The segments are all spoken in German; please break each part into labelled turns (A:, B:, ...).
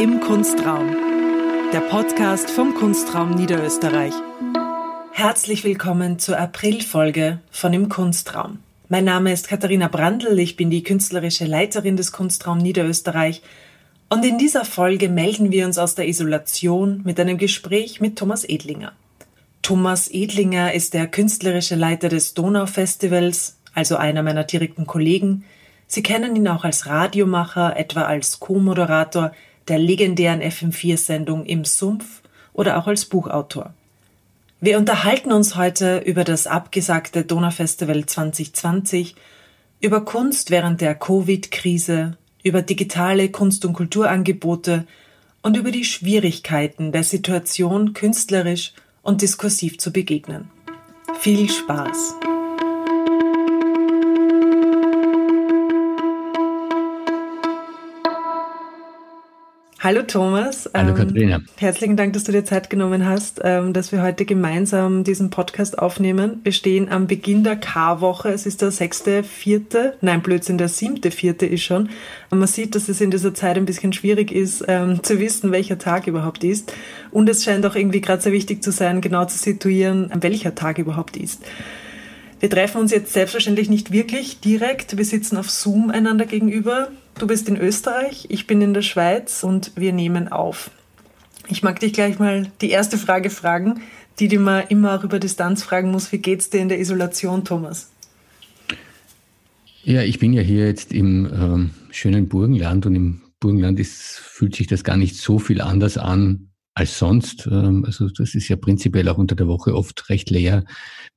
A: Im Kunstraum, der Podcast vom Kunstraum Niederösterreich. Herzlich willkommen zur Aprilfolge von Im Kunstraum. Mein Name ist Katharina Brandl, ich bin die künstlerische Leiterin des Kunstraum Niederösterreich und in dieser Folge melden wir uns aus der Isolation mit einem Gespräch mit Thomas Edlinger. Thomas Edlinger ist der künstlerische Leiter des Donaufestivals, also einer meiner direkten Kollegen. Sie kennen ihn auch als Radiomacher, etwa als Co-Moderator der legendären FM4-Sendung Im Sumpf oder auch als Buchautor. Wir unterhalten uns heute über das abgesagte Donaufestival 2020, über Kunst während der Covid-Krise, über digitale Kunst- und Kulturangebote und über die Schwierigkeiten der Situation künstlerisch und diskursiv zu begegnen. Viel Spaß! Hallo Thomas.
B: Hallo ähm, Katharina.
A: herzlichen Dank, dass du dir Zeit genommen hast, ähm, dass wir heute gemeinsam diesen Podcast aufnehmen. Wir stehen am Beginn der K-Woche. Es ist der sechste, vierte, nein, Blödsinn, der siebte, vierte ist schon. Und man sieht, dass es in dieser Zeit ein bisschen schwierig ist, ähm, zu wissen, welcher Tag überhaupt ist. Und es scheint auch irgendwie gerade sehr wichtig zu sein, genau zu situieren, welcher Tag überhaupt ist. Wir treffen uns jetzt selbstverständlich nicht wirklich direkt. Wir sitzen auf Zoom einander gegenüber. Du bist in Österreich, ich bin in der Schweiz und wir nehmen auf. Ich mag dich gleich mal die erste Frage fragen, die, die man immer auch über Distanz fragen muss. Wie geht's dir in der Isolation, Thomas?
B: Ja, ich bin ja hier jetzt im ähm, schönen Burgenland und im Burgenland ist, fühlt sich das gar nicht so viel anders an als sonst. Ähm, also das ist ja prinzipiell auch unter der Woche oft recht leer,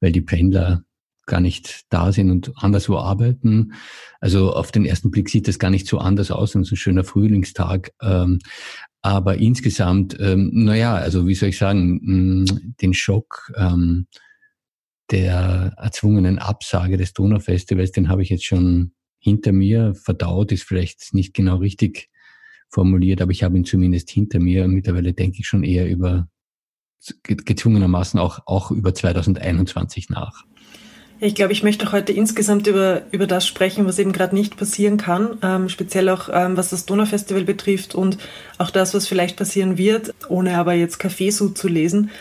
B: weil die Pendler gar nicht da sind und anderswo arbeiten. Also auf den ersten Blick sieht das gar nicht so anders aus, und so ein schöner Frühlingstag. Ähm, aber insgesamt, ähm, naja, also wie soll ich sagen, mm, den Schock ähm, der erzwungenen Absage des Donaufestivals, den habe ich jetzt schon hinter mir. Verdaut ist vielleicht nicht genau richtig formuliert, aber ich habe ihn zumindest hinter mir. Mittlerweile denke ich schon eher über gezwungenermaßen auch, auch über 2021 nach.
A: Ich glaube, ich möchte heute insgesamt über, über das sprechen, was eben gerade nicht passieren kann, ähm, speziell auch ähm, was das Donaufestival betrifft und auch das, was vielleicht passieren wird, ohne aber jetzt Kaffeesud zu lesen.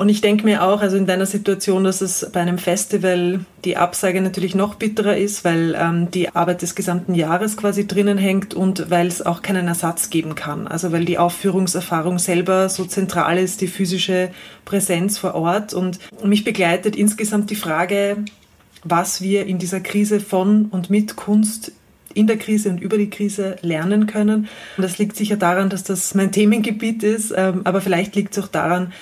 A: Und ich denke mir auch, also in deiner Situation, dass es bei einem Festival die Absage natürlich noch bitterer ist, weil ähm, die Arbeit des gesamten Jahres quasi drinnen hängt und weil es auch keinen Ersatz geben kann. Also weil die Aufführungserfahrung selber so zentral ist, die physische Präsenz vor Ort. Und mich begleitet insgesamt die Frage, was wir in dieser Krise von und mit Kunst in der Krise und über die Krise lernen können. Und das liegt sicher daran, dass das mein Themengebiet ist, ähm, aber vielleicht liegt es auch daran,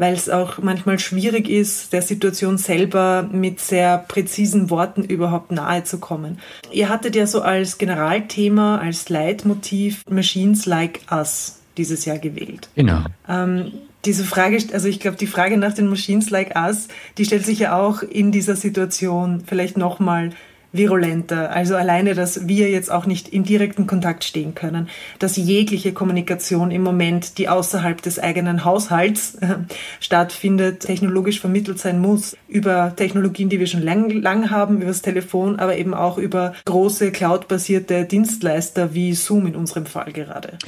A: weil es auch manchmal schwierig ist, der Situation selber mit sehr präzisen Worten überhaupt nahe zu kommen. Ihr hattet ja so als Generalthema, als Leitmotiv Machines Like Us dieses Jahr gewählt.
B: Genau.
A: Ähm, diese Frage, also ich glaube, die Frage nach den Machines Like Us, die stellt sich ja auch in dieser Situation vielleicht nochmal virulenter. Also alleine, dass wir jetzt auch nicht in direkten Kontakt stehen können, dass jegliche Kommunikation im Moment, die außerhalb des eigenen Haushalts äh, stattfindet, technologisch vermittelt sein muss über Technologien, die wir schon lang, lang haben, über das Telefon, aber eben auch über große cloud-basierte Dienstleister wie Zoom in unserem Fall gerade.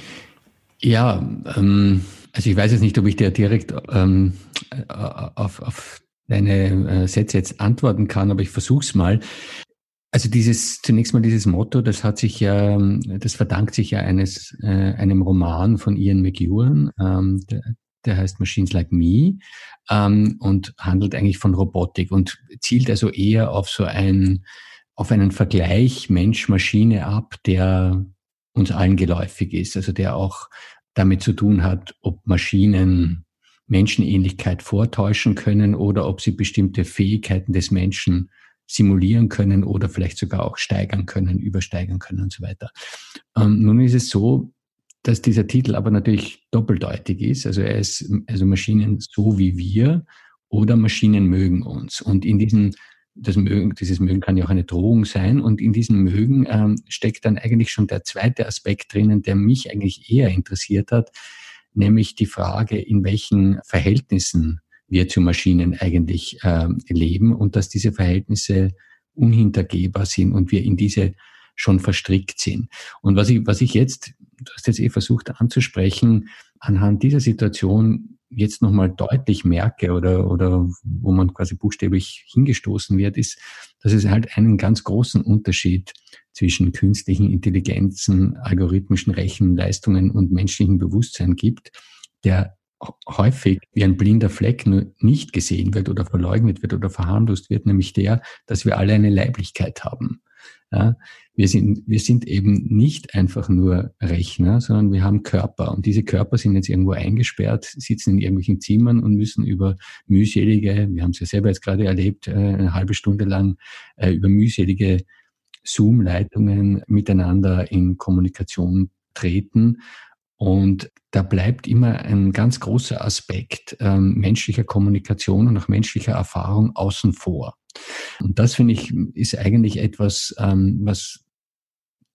B: Ja, ähm, also ich weiß jetzt nicht, ob ich dir direkt ähm, äh, auf, auf deine äh, Sätze jetzt antworten kann, aber ich versuche es mal. Also dieses, zunächst mal dieses Motto, das hat sich ja, das verdankt sich ja eines, äh, einem Roman von Ian McEwan, ähm, der, der heißt Machines Like Me, ähm, und handelt eigentlich von Robotik und zielt also eher auf so ein, auf einen Vergleich Mensch-Maschine ab, der uns allen geläufig ist, also der auch damit zu tun hat, ob Maschinen Menschenähnlichkeit vortäuschen können oder ob sie bestimmte Fähigkeiten des Menschen simulieren können oder vielleicht sogar auch steigern können, übersteigern können und so weiter. Ähm, nun ist es so, dass dieser Titel aber natürlich doppeldeutig ist. Also er ist, also Maschinen so wie wir oder Maschinen mögen uns. Und in diesem, das Mögen, dieses Mögen kann ja auch eine Drohung sein. Und in diesem Mögen ähm, steckt dann eigentlich schon der zweite Aspekt drinnen, der mich eigentlich eher interessiert hat, nämlich die Frage, in welchen Verhältnissen wir zu Maschinen eigentlich äh, leben und dass diese Verhältnisse unhintergehbar sind und wir in diese schon verstrickt sind. Und was ich, was ich jetzt du hast jetzt eh versucht anzusprechen, anhand dieser Situation jetzt nochmal deutlich merke oder, oder wo man quasi buchstäblich hingestoßen wird, ist, dass es halt einen ganz großen Unterschied zwischen künstlichen Intelligenzen, algorithmischen Rechenleistungen und menschlichem Bewusstsein gibt, der häufig wie ein blinder Fleck nur nicht gesehen wird oder verleugnet wird oder verharmlost wird, nämlich der, dass wir alle eine Leiblichkeit haben. Ja, wir sind, wir sind eben nicht einfach nur Rechner, sondern wir haben Körper. Und diese Körper sind jetzt irgendwo eingesperrt, sitzen in irgendwelchen Zimmern und müssen über mühselige, wir haben es ja selber jetzt gerade erlebt, äh, eine halbe Stunde lang äh, über mühselige Zoom-Leitungen miteinander in Kommunikation treten. Und da bleibt immer ein ganz großer Aspekt ähm, menschlicher Kommunikation und auch menschlicher Erfahrung außen vor. Und das finde ich ist eigentlich etwas, ähm, was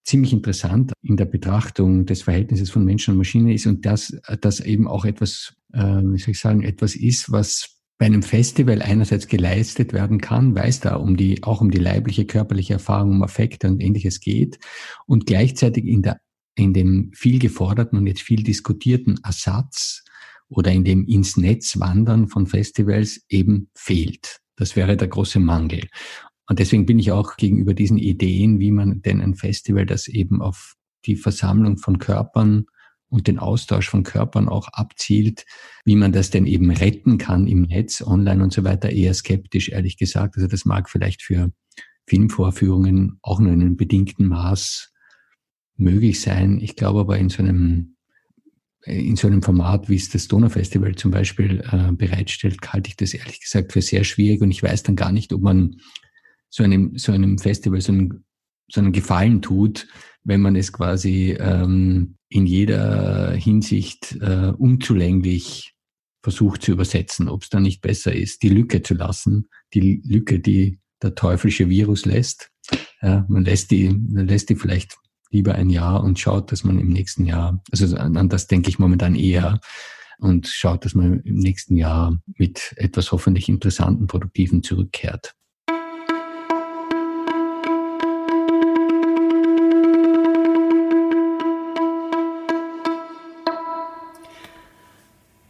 B: ziemlich interessant in der Betrachtung des Verhältnisses von Menschen und Maschine ist und das, das eben auch etwas, äh, wie soll ich sagen, etwas ist, was bei einem Festival einerseits geleistet werden kann, weil es da um die, auch um die leibliche, körperliche Erfahrung, um Affekte und ähnliches geht und gleichzeitig in der, in dem viel geforderten und jetzt viel diskutierten Ersatz oder in dem ins Netz wandern von Festivals eben fehlt. Das wäre der große Mangel. Und deswegen bin ich auch gegenüber diesen Ideen, wie man denn ein Festival, das eben auf die Versammlung von Körpern und den Austausch von Körpern auch abzielt, wie man das denn eben retten kann im Netz, online und so weiter, eher skeptisch, ehrlich gesagt. Also das mag vielleicht für Filmvorführungen auch nur in einem bedingten Maß möglich sein. Ich glaube aber in so einem in so einem Format, wie es das Donaufestival zum Beispiel äh, bereitstellt, halte ich das ehrlich gesagt für sehr schwierig und ich weiß dann gar nicht, ob man so einem, so einem Festival so einen, so einen Gefallen tut, wenn man es quasi ähm, in jeder Hinsicht äh, unzulänglich versucht zu übersetzen, ob es dann nicht besser ist, die Lücke zu lassen, die Lücke, die der teuflische Virus lässt. Ja, man lässt die, man lässt die vielleicht lieber ein Jahr und schaut, dass man im nächsten Jahr, also an das denke ich momentan eher, und schaut, dass man im nächsten Jahr mit etwas hoffentlich interessanten, produktiven zurückkehrt.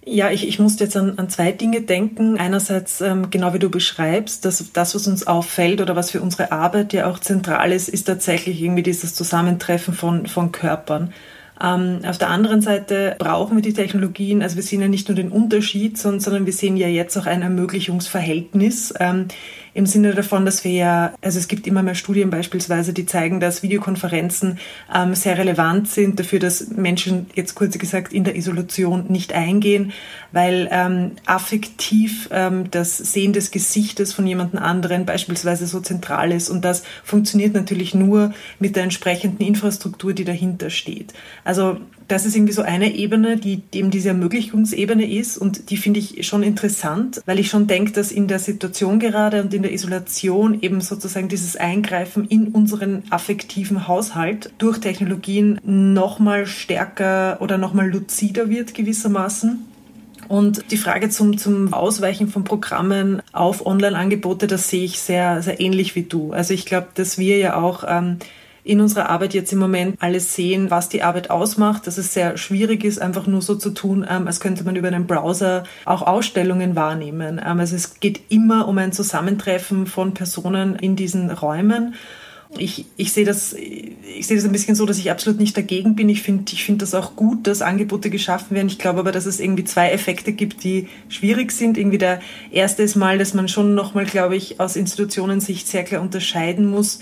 A: Ja, ich, ich musste jetzt an, an zwei Dinge denken. Einerseits, ähm, genau wie du beschreibst, dass das, was uns auffällt oder was für unsere Arbeit ja auch zentral ist, ist tatsächlich irgendwie dieses Zusammentreffen von, von Körpern. Ähm, auf der anderen Seite brauchen wir die Technologien, also wir sehen ja nicht nur den Unterschied, sondern, sondern wir sehen ja jetzt auch ein Ermöglichungsverhältnis. Ähm, im Sinne davon, dass wir ja, also es gibt immer mehr Studien beispielsweise, die zeigen, dass Videokonferenzen ähm, sehr relevant sind dafür, dass Menschen jetzt kurz gesagt in der Isolation nicht eingehen, weil ähm, affektiv ähm, das Sehen des Gesichtes von jemandem anderen beispielsweise so zentral ist und das funktioniert natürlich nur mit der entsprechenden Infrastruktur, die dahinter steht. Also das ist irgendwie so eine Ebene, die eben diese Ermöglichungsebene ist und die finde ich schon interessant, weil ich schon denke, dass in der Situation gerade und in der Isolation eben sozusagen dieses Eingreifen in unseren affektiven Haushalt durch Technologien nochmal stärker oder nochmal luzider wird gewissermaßen. Und die Frage zum, zum Ausweichen von Programmen auf Online-Angebote, das sehe ich sehr, sehr ähnlich wie du. Also ich glaube, dass wir ja auch ähm, in unserer Arbeit jetzt im Moment alles sehen, was die Arbeit ausmacht, dass es sehr schwierig ist, einfach nur so zu tun, ähm, als könnte man über einen Browser auch Ausstellungen wahrnehmen. Ähm, also es geht immer um ein Zusammentreffen von Personen in diesen Räumen. Ich, ich sehe das, ich sehe das ein bisschen so, dass ich absolut nicht dagegen bin. Ich finde, ich finde das auch gut, dass Angebote geschaffen werden. Ich glaube aber, dass es irgendwie zwei Effekte gibt, die schwierig sind. Irgendwie der erste ist mal, dass man schon nochmal, glaube ich, aus Institutionensicht sehr klar unterscheiden muss,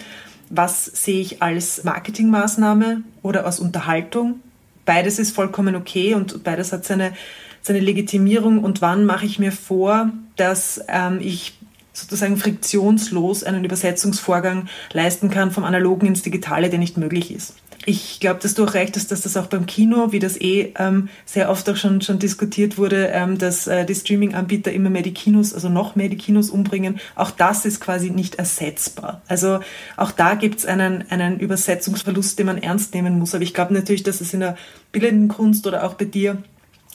A: was sehe ich als Marketingmaßnahme oder als Unterhaltung. Beides ist vollkommen okay und beides hat seine, seine Legitimierung. Und wann mache ich mir vor, dass ähm, ich sozusagen friktionslos einen Übersetzungsvorgang leisten kann vom Analogen ins Digitale, der nicht möglich ist ich glaube, dass du auch recht hast, dass das auch beim Kino, wie das eh ähm, sehr oft auch schon, schon diskutiert wurde, ähm, dass äh, die Streaming-Anbieter immer mehr die Kinos, also noch mehr die Kinos umbringen. Auch das ist quasi nicht ersetzbar. Also auch da gibt es einen, einen Übersetzungsverlust, den man ernst nehmen muss. Aber ich glaube natürlich, dass es in der bildenden Kunst oder auch bei dir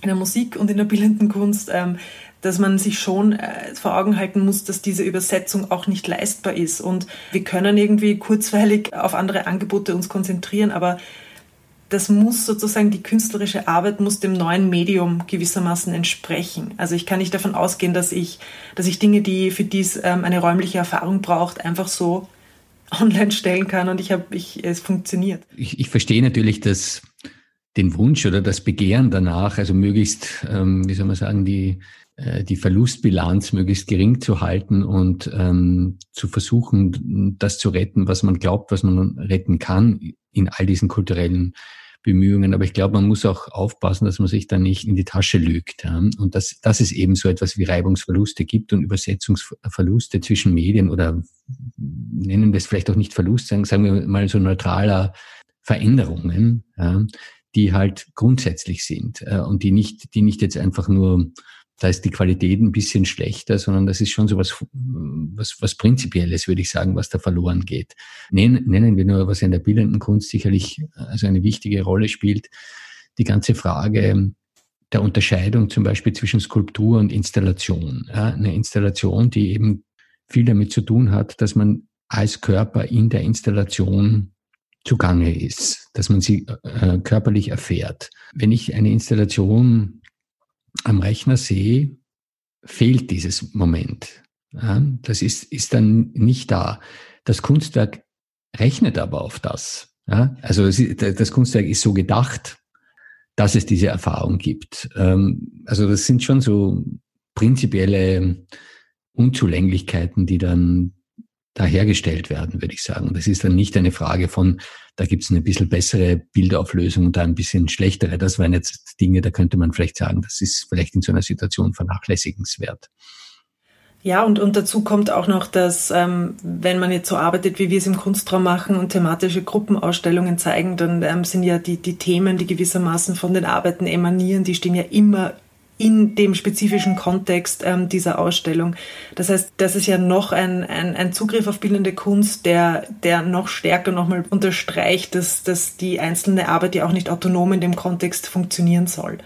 A: in der Musik und in der bildenden Kunst ähm, dass man sich schon äh, vor Augen halten muss, dass diese Übersetzung auch nicht leistbar ist. Und wir können irgendwie kurzweilig auf andere Angebote uns konzentrieren, aber das muss sozusagen, die künstlerische Arbeit muss dem neuen Medium gewissermaßen entsprechen. Also ich kann nicht davon ausgehen, dass ich, dass ich Dinge, die für dies ähm, eine räumliche Erfahrung braucht, einfach so online stellen kann und ich habe, ich, es funktioniert.
B: Ich, ich verstehe natürlich dass den Wunsch oder das Begehren danach, also möglichst, ähm, wie soll man sagen, die, die Verlustbilanz möglichst gering zu halten und ähm, zu versuchen, das zu retten, was man glaubt, was man retten kann in all diesen kulturellen Bemühungen. Aber ich glaube, man muss auch aufpassen, dass man sich da nicht in die Tasche lügt. Ja? Und dass, dass es eben so etwas wie Reibungsverluste gibt und Übersetzungsverluste zwischen Medien oder nennen wir es vielleicht auch nicht Verlust, sagen, sagen wir mal so neutraler Veränderungen, ja? die halt grundsätzlich sind äh, und die nicht, die nicht jetzt einfach nur da ist die Qualität ein bisschen schlechter, sondern das ist schon so was, was, was Prinzipielles, würde ich sagen, was da verloren geht. Nennen, nennen wir nur, was in der bildenden Kunst sicherlich also eine wichtige Rolle spielt, die ganze Frage der Unterscheidung zum Beispiel zwischen Skulptur und Installation. Ja, eine Installation, die eben viel damit zu tun hat, dass man als Körper in der Installation zugange ist, dass man sie äh, körperlich erfährt. Wenn ich eine Installation am Rechner sehe, fehlt dieses Moment. Ja, das ist, ist dann nicht da. Das Kunstwerk rechnet aber auf das. Ja, also das Kunstwerk ist so gedacht, dass es diese Erfahrung gibt. Ähm, also das sind schon so prinzipielle Unzulänglichkeiten, die dann da hergestellt werden, würde ich sagen. Das ist dann nicht eine Frage von, da gibt es eine bisschen bessere Bildauflösung und da ein bisschen schlechtere. Das wären jetzt Dinge, da könnte man vielleicht sagen, das ist vielleicht in so einer Situation vernachlässigenswert.
A: Ja, und, und dazu kommt auch noch, dass ähm, wenn man jetzt so arbeitet, wie wir es im Kunstraum machen und thematische Gruppenausstellungen zeigen, dann ähm, sind ja die, die Themen, die gewissermaßen von den Arbeiten emanieren, die stehen ja immer in dem spezifischen Kontext ähm, dieser Ausstellung. Das heißt, das ist ja noch ein, ein, ein Zugriff auf bildende Kunst, der, der noch stärker nochmal unterstreicht, dass, dass die einzelne Arbeit ja auch nicht autonom in dem Kontext funktionieren soll.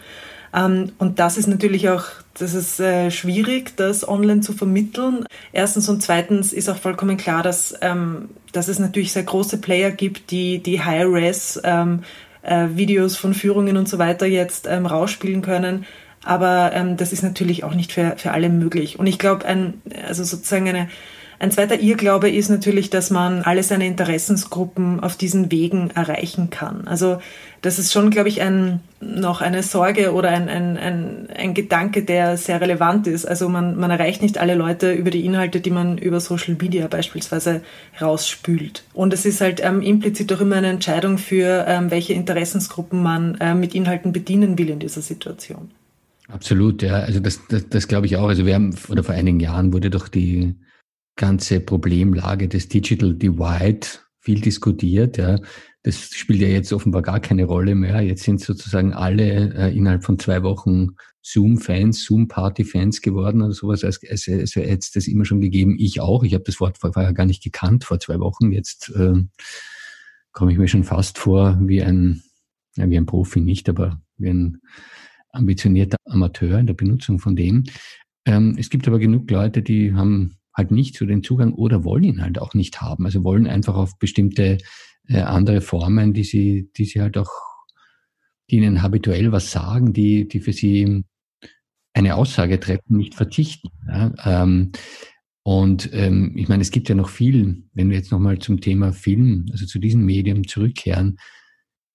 A: Ähm, und das ist natürlich auch, das ist äh, schwierig, das online zu vermitteln. Erstens und zweitens ist auch vollkommen klar, dass, ähm, dass es natürlich sehr große Player gibt, die, die High-Res ähm, äh, Videos von Führungen und so weiter jetzt ähm, rausspielen können aber ähm, das ist natürlich auch nicht für, für alle möglich. Und ich glaube, ein, also sozusagen eine, ein zweiter Irrglaube ist natürlich, dass man alle seine Interessensgruppen auf diesen Wegen erreichen kann. Also das ist schon, glaube ich, ein, noch eine Sorge oder ein, ein, ein, ein Gedanke, der sehr relevant ist. Also man, man erreicht nicht alle Leute über die Inhalte, die man über Social Media beispielsweise rausspült. Und es ist halt ähm, implizit auch immer eine Entscheidung für, ähm, welche Interessensgruppen man äh, mit Inhalten bedienen will in dieser Situation.
B: Absolut, ja. Also das, das, das glaube ich auch. Also wir haben, oder vor einigen Jahren wurde doch die ganze Problemlage des Digital Divide viel diskutiert, ja. Das spielt ja jetzt offenbar gar keine Rolle mehr. Jetzt sind sozusagen alle äh, innerhalb von zwei Wochen Zoom-Fans, Zoom-Party-Fans geworden oder sowas. Also, also, also jetzt das immer schon gegeben. Ich auch. Ich habe das Wort vorher gar nicht gekannt vor zwei Wochen. Jetzt äh, komme ich mir schon fast vor wie ein, ja, wie ein Profi nicht, aber wie ein ambitionierter Amateur in der Benutzung von dem. Ähm, es gibt aber genug Leute, die haben halt nicht so den Zugang oder wollen ihn halt auch nicht haben. Also wollen einfach auf bestimmte äh, andere Formen, die sie, die sie halt auch, die ihnen habituell was sagen, die, die für sie eine Aussage treffen, nicht verzichten. Ja? Ähm, und ähm, ich meine, es gibt ja noch viel, wenn wir jetzt nochmal zum Thema Film, also zu diesem Medium zurückkehren,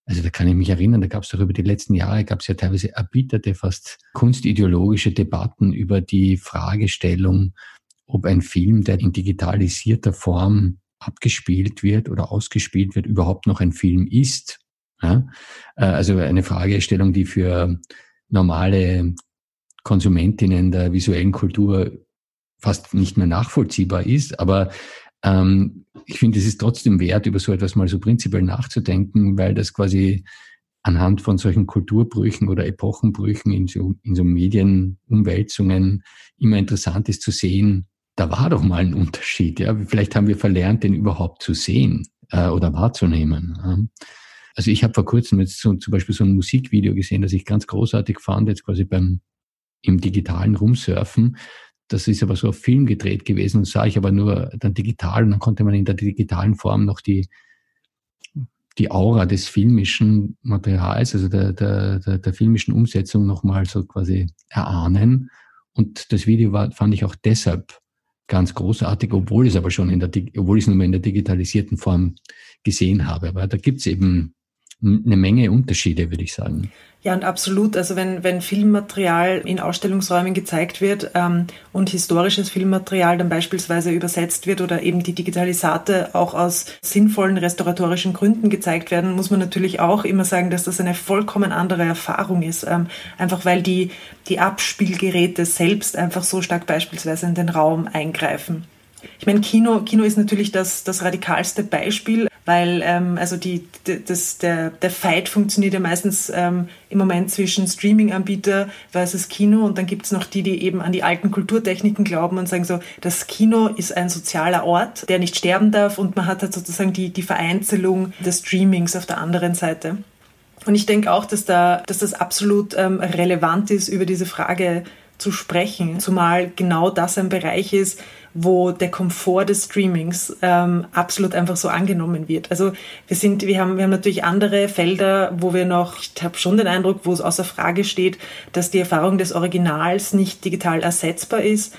B: also da kann ich mich erinnern, da gab es doch über die letzten Jahre, gab es ja teilweise erbitterte, fast kunstideologische Debatten über die Fragestellung, ob ein Film, der in digitalisierter Form abgespielt wird oder ausgespielt wird, überhaupt noch ein Film ist. Ja? Äh, also eine Fragestellung, die für normale Konsumentinnen der visuellen Kultur fast nicht mehr nachvollziehbar ist, aber ähm, ich finde, es ist trotzdem wert, über so etwas mal so prinzipiell nachzudenken, weil das quasi anhand von solchen Kulturbrüchen oder Epochenbrüchen in so, in so Medienumwälzungen immer interessant ist zu sehen, da war doch mal ein Unterschied. Ja? Vielleicht haben wir verlernt, den überhaupt zu sehen äh, oder wahrzunehmen. Ja? Also ich habe vor kurzem jetzt so, zum Beispiel so ein Musikvideo gesehen, das ich ganz großartig fand, jetzt quasi beim im digitalen Rumsurfen. Das ist aber so auf Film gedreht gewesen und sah ich aber nur dann digital und dann konnte man in der digitalen Form noch die die Aura des filmischen Materials, also der, der, der, der filmischen Umsetzung nochmal so quasi erahnen. Und das Video war, fand ich auch deshalb ganz großartig, obwohl es aber schon in der, obwohl ich es nur mal in der digitalisierten Form gesehen habe. Aber da gibt es eben eine Menge Unterschiede, würde ich sagen.
A: Ja, und absolut. Also wenn, wenn Filmmaterial in Ausstellungsräumen gezeigt wird ähm, und historisches Filmmaterial dann beispielsweise übersetzt wird oder eben die Digitalisate auch aus sinnvollen restauratorischen Gründen gezeigt werden, muss man natürlich auch immer sagen, dass das eine vollkommen andere Erfahrung ist. Ähm, einfach weil die, die Abspielgeräte selbst einfach so stark beispielsweise in den Raum eingreifen. Ich meine, Kino, Kino ist natürlich das, das radikalste Beispiel, weil ähm, also die, das, der, der Fight funktioniert ja meistens ähm, im Moment zwischen Streaming-Anbieter versus Kino und dann gibt es noch die, die eben an die alten Kulturtechniken glauben und sagen so, das Kino ist ein sozialer Ort, der nicht sterben darf und man hat halt sozusagen die, die Vereinzelung des Streamings auf der anderen Seite. Und ich denke auch, dass, da, dass das absolut ähm, relevant ist, über diese Frage zu sprechen, zumal genau das ein Bereich ist, wo der Komfort des Streamings ähm, absolut einfach so angenommen wird. Also wir sind, wir haben, wir haben natürlich andere Felder, wo wir noch, ich habe schon den Eindruck, wo es außer Frage steht, dass die Erfahrung des Originals nicht digital ersetzbar ist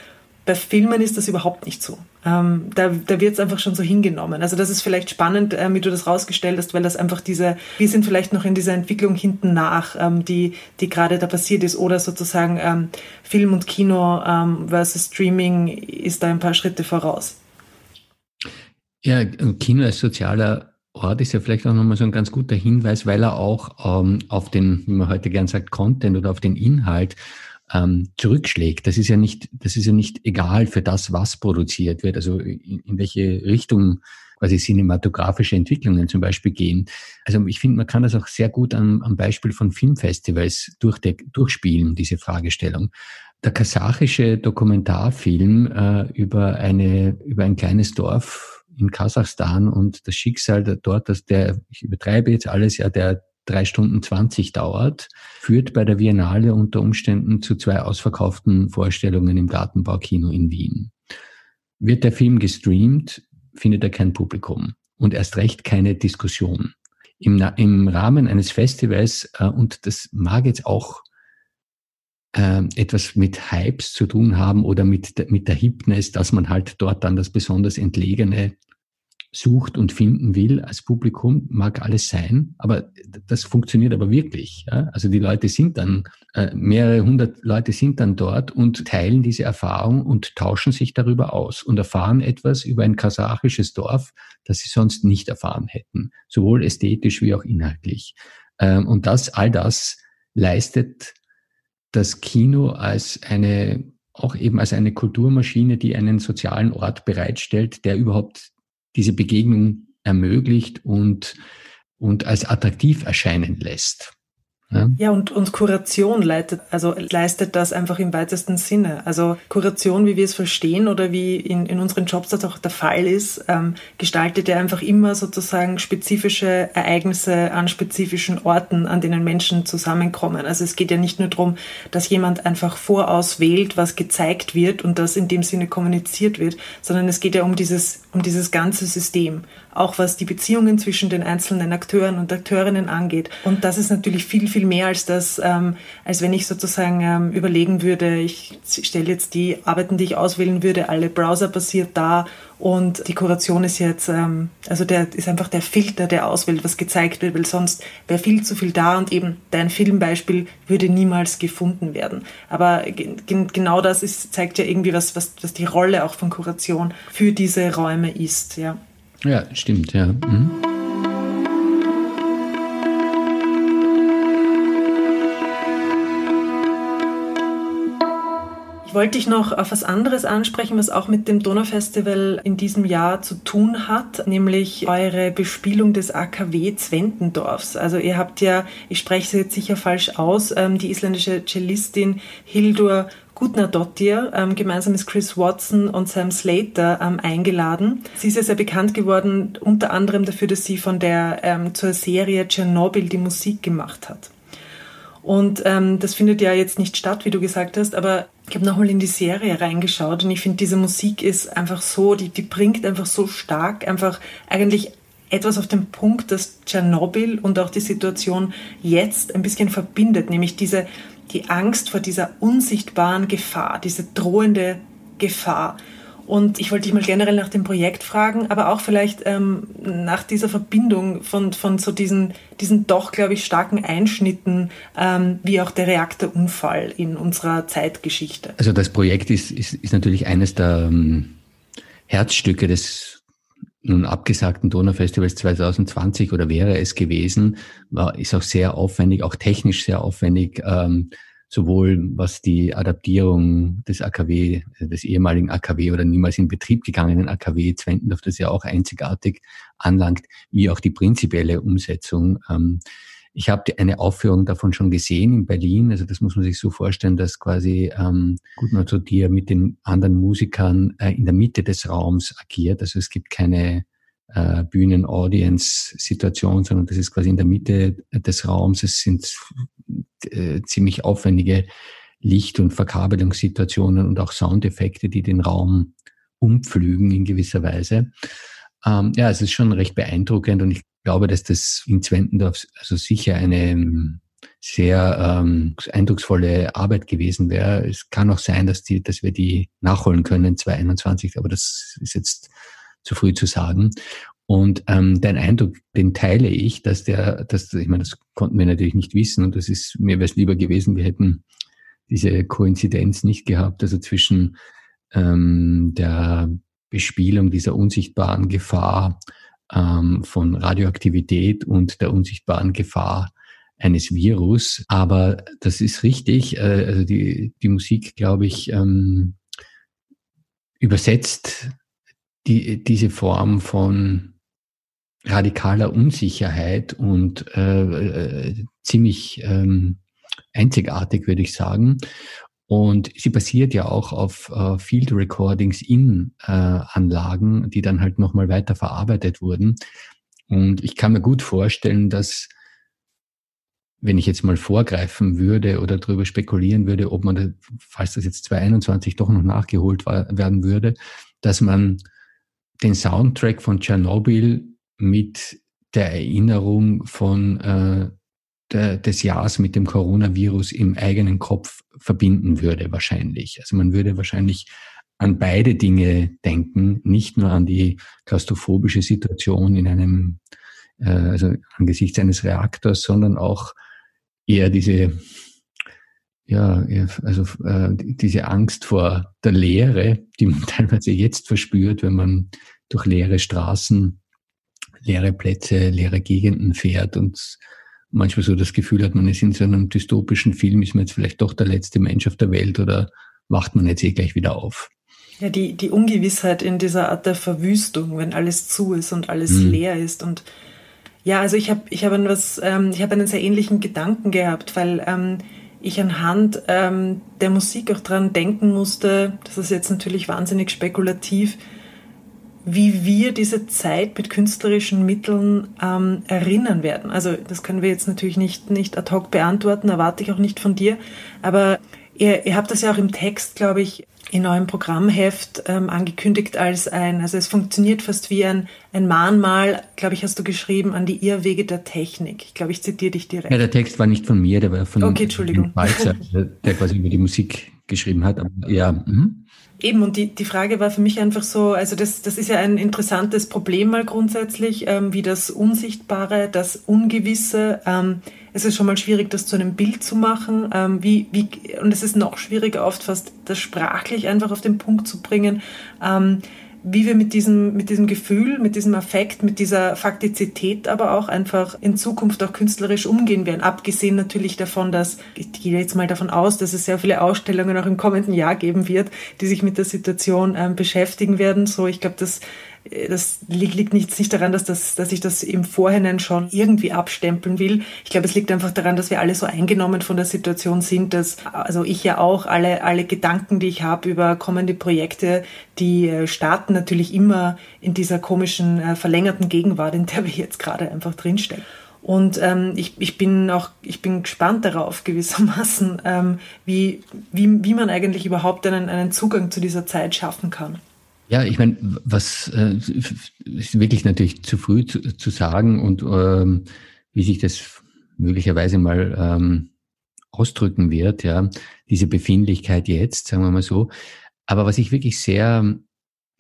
A: bei Filmen ist das überhaupt nicht so. Ähm, da da wird es einfach schon so hingenommen. Also das ist vielleicht spannend, äh, wie du das rausgestellt hast, weil das einfach diese, wir sind vielleicht noch in dieser Entwicklung hinten nach, ähm, die, die gerade da passiert ist, oder sozusagen ähm, Film und Kino ähm, versus Streaming ist da ein paar Schritte voraus.
B: Ja, Kino als sozialer Ort ist ja vielleicht auch nochmal so ein ganz guter Hinweis, weil er auch ähm, auf den, wie man heute gern sagt, Content oder auf den Inhalt ähm, zurückschlägt. Das ist ja nicht, das ist ja nicht egal für das, was produziert wird, also in, in welche Richtung quasi cinematografische Entwicklungen zum Beispiel gehen. Also ich finde, man kann das auch sehr gut am, am Beispiel von Filmfestivals durchspielen, diese Fragestellung. Der kasachische Dokumentarfilm äh, über eine über ein kleines Dorf in Kasachstan und das Schicksal dort, dass der, ich übertreibe jetzt alles, ja, der drei Stunden zwanzig dauert, führt bei der Biennale unter Umständen zu zwei ausverkauften Vorstellungen im Gartenbaukino in Wien. Wird der Film gestreamt, findet er kein Publikum und erst recht keine Diskussion. Im, im Rahmen eines Festivals, äh, und das mag jetzt auch äh, etwas mit Hypes zu tun haben oder mit, mit der Hipness, dass man halt dort dann das besonders Entlegene sucht und finden will als Publikum, mag alles sein, aber das funktioniert aber wirklich. Ja? Also die Leute sind dann, äh, mehrere hundert Leute sind dann dort und teilen diese Erfahrung und tauschen sich darüber aus und erfahren etwas über ein kasachisches Dorf, das sie sonst nicht erfahren hätten, sowohl ästhetisch wie auch inhaltlich. Ähm, und das, all das leistet das Kino als eine auch eben als eine Kulturmaschine, die einen sozialen Ort bereitstellt, der überhaupt diese Begegnung ermöglicht und, und als attraktiv erscheinen lässt.
A: Ja, und, und Kuration leitet, also leistet das einfach im weitesten Sinne. Also Kuration, wie wir es verstehen oder wie in, in unseren Jobs das auch der Fall ist, ähm, gestaltet ja einfach immer sozusagen spezifische Ereignisse an spezifischen Orten, an denen Menschen zusammenkommen. Also es geht ja nicht nur darum, dass jemand einfach vorauswählt, was gezeigt wird und das in dem Sinne kommuniziert wird, sondern es geht ja um dieses, um dieses ganze System auch was die Beziehungen zwischen den einzelnen Akteuren und Akteurinnen angeht. Und das ist natürlich viel, viel mehr als das, ähm, als wenn ich sozusagen ähm, überlegen würde, ich stelle jetzt die Arbeiten, die ich auswählen würde, alle browserbasiert da und die Kuration ist jetzt, ähm, also der ist einfach der Filter, der auswählt, was gezeigt wird, weil sonst wäre viel zu viel da und eben dein Filmbeispiel würde niemals gefunden werden. Aber genau das ist, zeigt ja irgendwie was, was, was die Rolle auch von Kuration für diese Räume ist, ja.
B: Ja, stimmt, ja. Mhm.
A: Wollte dich noch auf was anderes ansprechen, was auch mit dem Donaufestival in diesem Jahr zu tun hat, nämlich eure Bespielung des AKW Zwentendorfs. Also ihr habt ja, ich spreche es jetzt sicher falsch aus, ähm, die isländische Cellistin Hildur Gutner Dottir ähm, gemeinsam mit Chris Watson und Sam Slater ähm, eingeladen. Sie ist ja sehr bekannt geworden, unter anderem dafür, dass sie von der ähm, zur Serie Tschernobyl die Musik gemacht hat. Und ähm, das findet ja jetzt nicht statt, wie du gesagt hast, aber ich habe nochmal in die Serie reingeschaut und ich finde, diese Musik ist einfach so, die, die bringt einfach so stark einfach eigentlich etwas auf den Punkt, das Tschernobyl und auch die Situation jetzt ein bisschen verbindet, nämlich diese, die Angst vor dieser unsichtbaren Gefahr, diese drohende Gefahr. Und ich wollte dich mal generell nach dem Projekt fragen, aber auch vielleicht ähm, nach dieser Verbindung von, von so diesen, diesen doch, glaube ich, starken Einschnitten, ähm, wie auch der Reaktorunfall in unserer Zeitgeschichte.
B: Also das Projekt ist, ist, ist natürlich eines der ähm, Herzstücke des nun abgesagten Donaufestivals 2020 oder wäre es gewesen, war, ist auch sehr aufwendig, auch technisch sehr aufwendig. Ähm, sowohl was die Adaptierung des AKW, äh, des ehemaligen AKW oder niemals in Betrieb gegangenen AKW Zwentendorf, das ja auch einzigartig anlangt, wie auch die prinzipielle Umsetzung. Ähm, ich habe eine Aufführung davon schon gesehen in Berlin. Also das muss man sich so vorstellen, dass quasi ähm, Gutmann zu dir mit den anderen Musikern äh, in der Mitte des Raums agiert. Also es gibt keine äh, Bühnen-Audience-Situation, sondern das ist quasi in der Mitte des Raums. Es sind äh, ziemlich aufwendige Licht- und Verkabelungssituationen und auch Soundeffekte, die den Raum umpflügen in gewisser Weise. Ähm, ja, es ist schon recht beeindruckend und ich glaube, dass das in Zwentendorf also sicher eine ähm, sehr ähm, eindrucksvolle Arbeit gewesen wäre. Es kann auch sein, dass, die, dass wir die nachholen können 2021, aber das ist jetzt zu früh zu sagen. Und ähm, dein Eindruck, den teile ich, dass der, dass, ich meine, das konnten wir natürlich nicht wissen und das ist, mir wäre es lieber gewesen, wir hätten diese Koinzidenz nicht gehabt, also zwischen ähm, der Bespielung dieser unsichtbaren Gefahr ähm, von Radioaktivität und der unsichtbaren Gefahr eines Virus. Aber das ist richtig. Äh, also die, die Musik, glaube ich, ähm, übersetzt die, diese Form von radikaler Unsicherheit und äh, äh, ziemlich ähm, einzigartig, würde ich sagen. Und sie basiert ja auch auf äh, Field Recordings in äh, Anlagen, die dann halt nochmal weiter verarbeitet wurden. Und ich kann mir gut vorstellen, dass wenn ich jetzt mal vorgreifen würde oder darüber spekulieren würde, ob man, falls das jetzt 2021 doch noch nachgeholt war, werden würde, dass man den Soundtrack von Tschernobyl mit der Erinnerung von äh, der, des Jahres mit dem Coronavirus im eigenen Kopf verbinden würde, wahrscheinlich. Also man würde wahrscheinlich an beide Dinge denken, nicht nur an die klaustrophobische Situation in einem, äh, also angesichts eines Reaktors, sondern auch eher diese, ja, also äh, diese Angst vor der Leere, die man teilweise jetzt verspürt, wenn man durch leere Straßen, leere Plätze, leere Gegenden fährt und manchmal so das Gefühl hat, man ist in so einem dystopischen Film, ist man jetzt vielleicht doch der letzte Mensch auf der Welt oder wacht man jetzt eh gleich wieder auf?
A: Ja, die, die Ungewissheit in dieser Art der Verwüstung, wenn alles zu ist und alles mhm. leer ist. Und ja, also ich habe ich hab was, ähm, ich habe einen sehr ähnlichen Gedanken gehabt, weil ähm, ich anhand ähm, der Musik auch dran denken musste, das ist jetzt natürlich wahnsinnig spekulativ, wie wir diese Zeit mit künstlerischen Mitteln ähm, erinnern werden. Also das können wir jetzt natürlich nicht, nicht ad hoc beantworten, erwarte ich auch nicht von dir. Aber ihr, ihr habt das ja auch im Text, glaube ich, in eurem Programmheft ähm, angekündigt als ein, also es funktioniert fast wie ein, ein Mahnmal, glaube ich, hast du geschrieben, an die Irrwege der Technik. Ich glaube, ich zitiere dich direkt.
B: Ja, der Text war nicht von mir, der war von
A: okay, Entschuldigung.
B: Balzer, der quasi über die Musik geschrieben hat. Aber ja, mh.
A: Eben, und die, die Frage war für mich einfach so, also das, das ist ja ein interessantes Problem mal grundsätzlich, ähm, wie das Unsichtbare, das Ungewisse. Ähm, es ist schon mal schwierig, das zu einem Bild zu machen. Ähm, wie, wie, und es ist noch schwieriger, oft fast das sprachlich einfach auf den Punkt zu bringen. Ähm, wie wir mit diesem, mit diesem Gefühl, mit diesem Affekt, mit dieser Faktizität aber auch einfach in Zukunft auch künstlerisch umgehen werden. Abgesehen natürlich davon, dass, ich gehe jetzt mal davon aus, dass es sehr viele Ausstellungen auch im kommenden Jahr geben wird, die sich mit der Situation ähm, beschäftigen werden. So, ich glaube, das das liegt, liegt nicht, nicht daran, dass, das, dass ich das im Vorhinein schon irgendwie abstempeln will. Ich glaube, es liegt einfach daran, dass wir alle so eingenommen von der Situation sind, dass, also ich ja auch, alle, alle Gedanken, die ich habe über kommende Projekte, die äh, starten natürlich immer in dieser komischen äh, verlängerten Gegenwart, in der wir jetzt gerade einfach drinstecken. Und ähm, ich, ich bin auch, ich bin gespannt darauf gewissermaßen, ähm, wie, wie, wie man eigentlich überhaupt einen, einen Zugang zu dieser Zeit schaffen kann.
B: Ja, ich meine, was äh, ist wirklich natürlich zu früh zu, zu sagen und ähm, wie sich das möglicherweise mal ähm, ausdrücken wird, ja, diese Befindlichkeit jetzt, sagen wir mal so. Aber was ich wirklich sehr